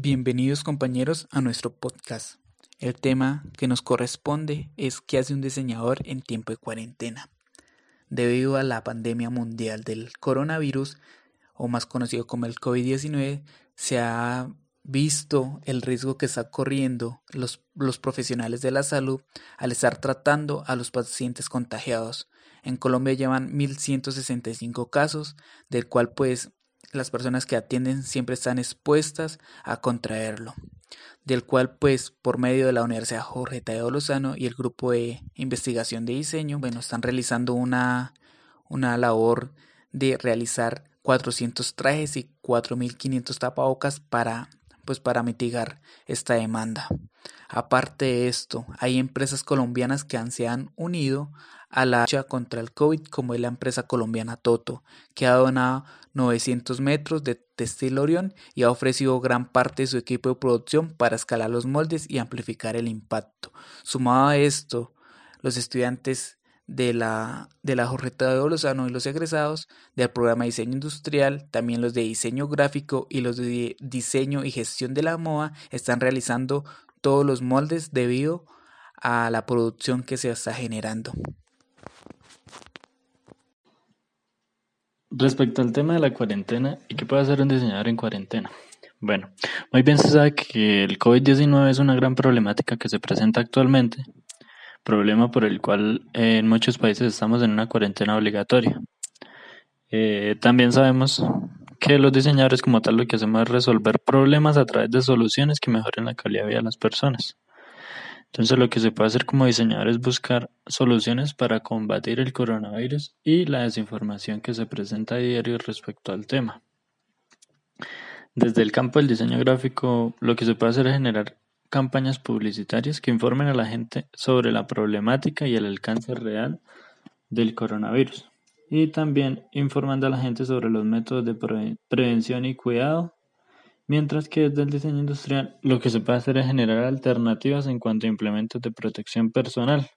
Bienvenidos compañeros a nuestro podcast. El tema que nos corresponde es qué hace un diseñador en tiempo de cuarentena. Debido a la pandemia mundial del coronavirus, o más conocido como el COVID-19, se ha visto el riesgo que está corriendo los, los profesionales de la salud al estar tratando a los pacientes contagiados. En Colombia llevan 1.165 casos, del cual pues las personas que atienden siempre están expuestas a contraerlo, del cual pues por medio de la Universidad Jorge Tadeo Lozano y el grupo de investigación de diseño, bueno, están realizando una, una labor de realizar 400 trajes y 4.500 tapabocas para pues para mitigar esta demanda. Aparte de esto, hay empresas colombianas que se han unido a la lucha contra el COVID, como es la empresa colombiana Toto, que ha donado 900 metros de textil Orión y ha ofrecido gran parte de su equipo de producción para escalar los moldes y amplificar el impacto. Sumado a esto, los estudiantes de la, de la de Lozano y los egresados del programa de diseño industrial, también los de diseño gráfico y los de diseño y gestión de la moda están realizando todos los moldes debido a la producción que se está generando. Respecto al tema de la cuarentena y qué puede hacer un diseñador en cuarentena. Bueno, muy bien se sabe que el COVID-19 es una gran problemática que se presenta actualmente problema por el cual eh, en muchos países estamos en una cuarentena obligatoria. Eh, también sabemos que los diseñadores como tal lo que hacemos es resolver problemas a través de soluciones que mejoren la calidad de vida de las personas. Entonces lo que se puede hacer como diseñador es buscar soluciones para combatir el coronavirus y la desinformación que se presenta a diario respecto al tema. Desde el campo del diseño gráfico, lo que se puede hacer es generar campañas publicitarias que informen a la gente sobre la problemática y el alcance real del coronavirus. Y también informando a la gente sobre los métodos de prevención y cuidado. Mientras que desde el diseño industrial lo que se puede hacer es generar alternativas en cuanto a implementos de protección personal,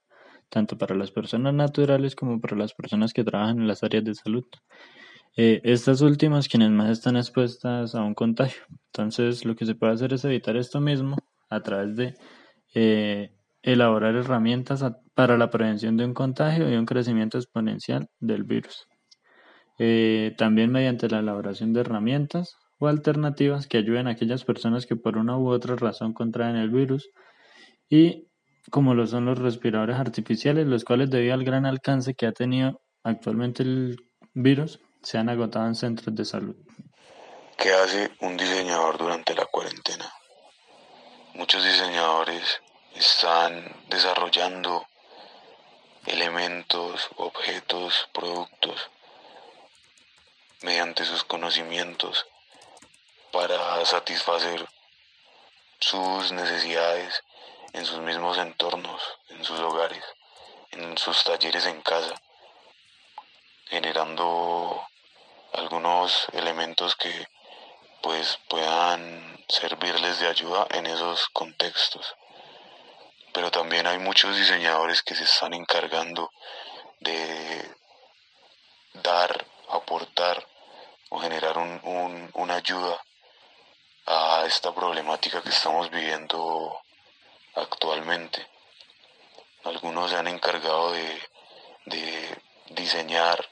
tanto para las personas naturales como para las personas que trabajan en las áreas de salud. Eh, estas últimas quienes más están expuestas a un contagio. Entonces lo que se puede hacer es evitar esto mismo a través de eh, elaborar herramientas para la prevención de un contagio y un crecimiento exponencial del virus. Eh, también mediante la elaboración de herramientas o alternativas que ayuden a aquellas personas que por una u otra razón contraen el virus y como lo son los respiradores artificiales, los cuales debido al gran alcance que ha tenido actualmente el virus, se han agotado en centros de salud. ¿Qué hace un diseñador durante la cuarentena? Muchos diseñadores están desarrollando elementos, objetos, productos mediante sus conocimientos para satisfacer sus necesidades en sus mismos entornos, en sus hogares, en sus talleres en casa, generando algunos elementos que pues puedan servirles de ayuda en esos contextos. Pero también hay muchos diseñadores que se están encargando de dar, aportar o generar una ayuda a esta problemática que estamos viviendo actualmente. Algunos se han encargado de, diseñar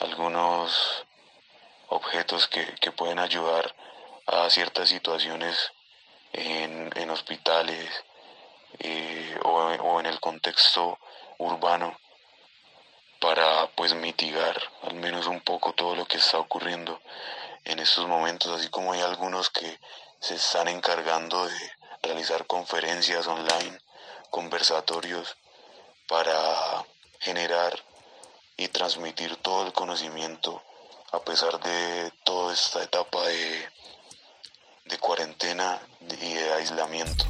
algunos objetos que, pueden ayudar a ciertas situaciones en, hospitales eh, o, en el contexto urbano para pues mitigar al menos un poco todo lo que está ocurriendo en estos momentos, así como hay algunos que se están encargando de realizar conferencias online, conversatorios para generar y transmitir todo el conocimiento a pesar de toda esta etapa de de cuarentena y de aislamiento.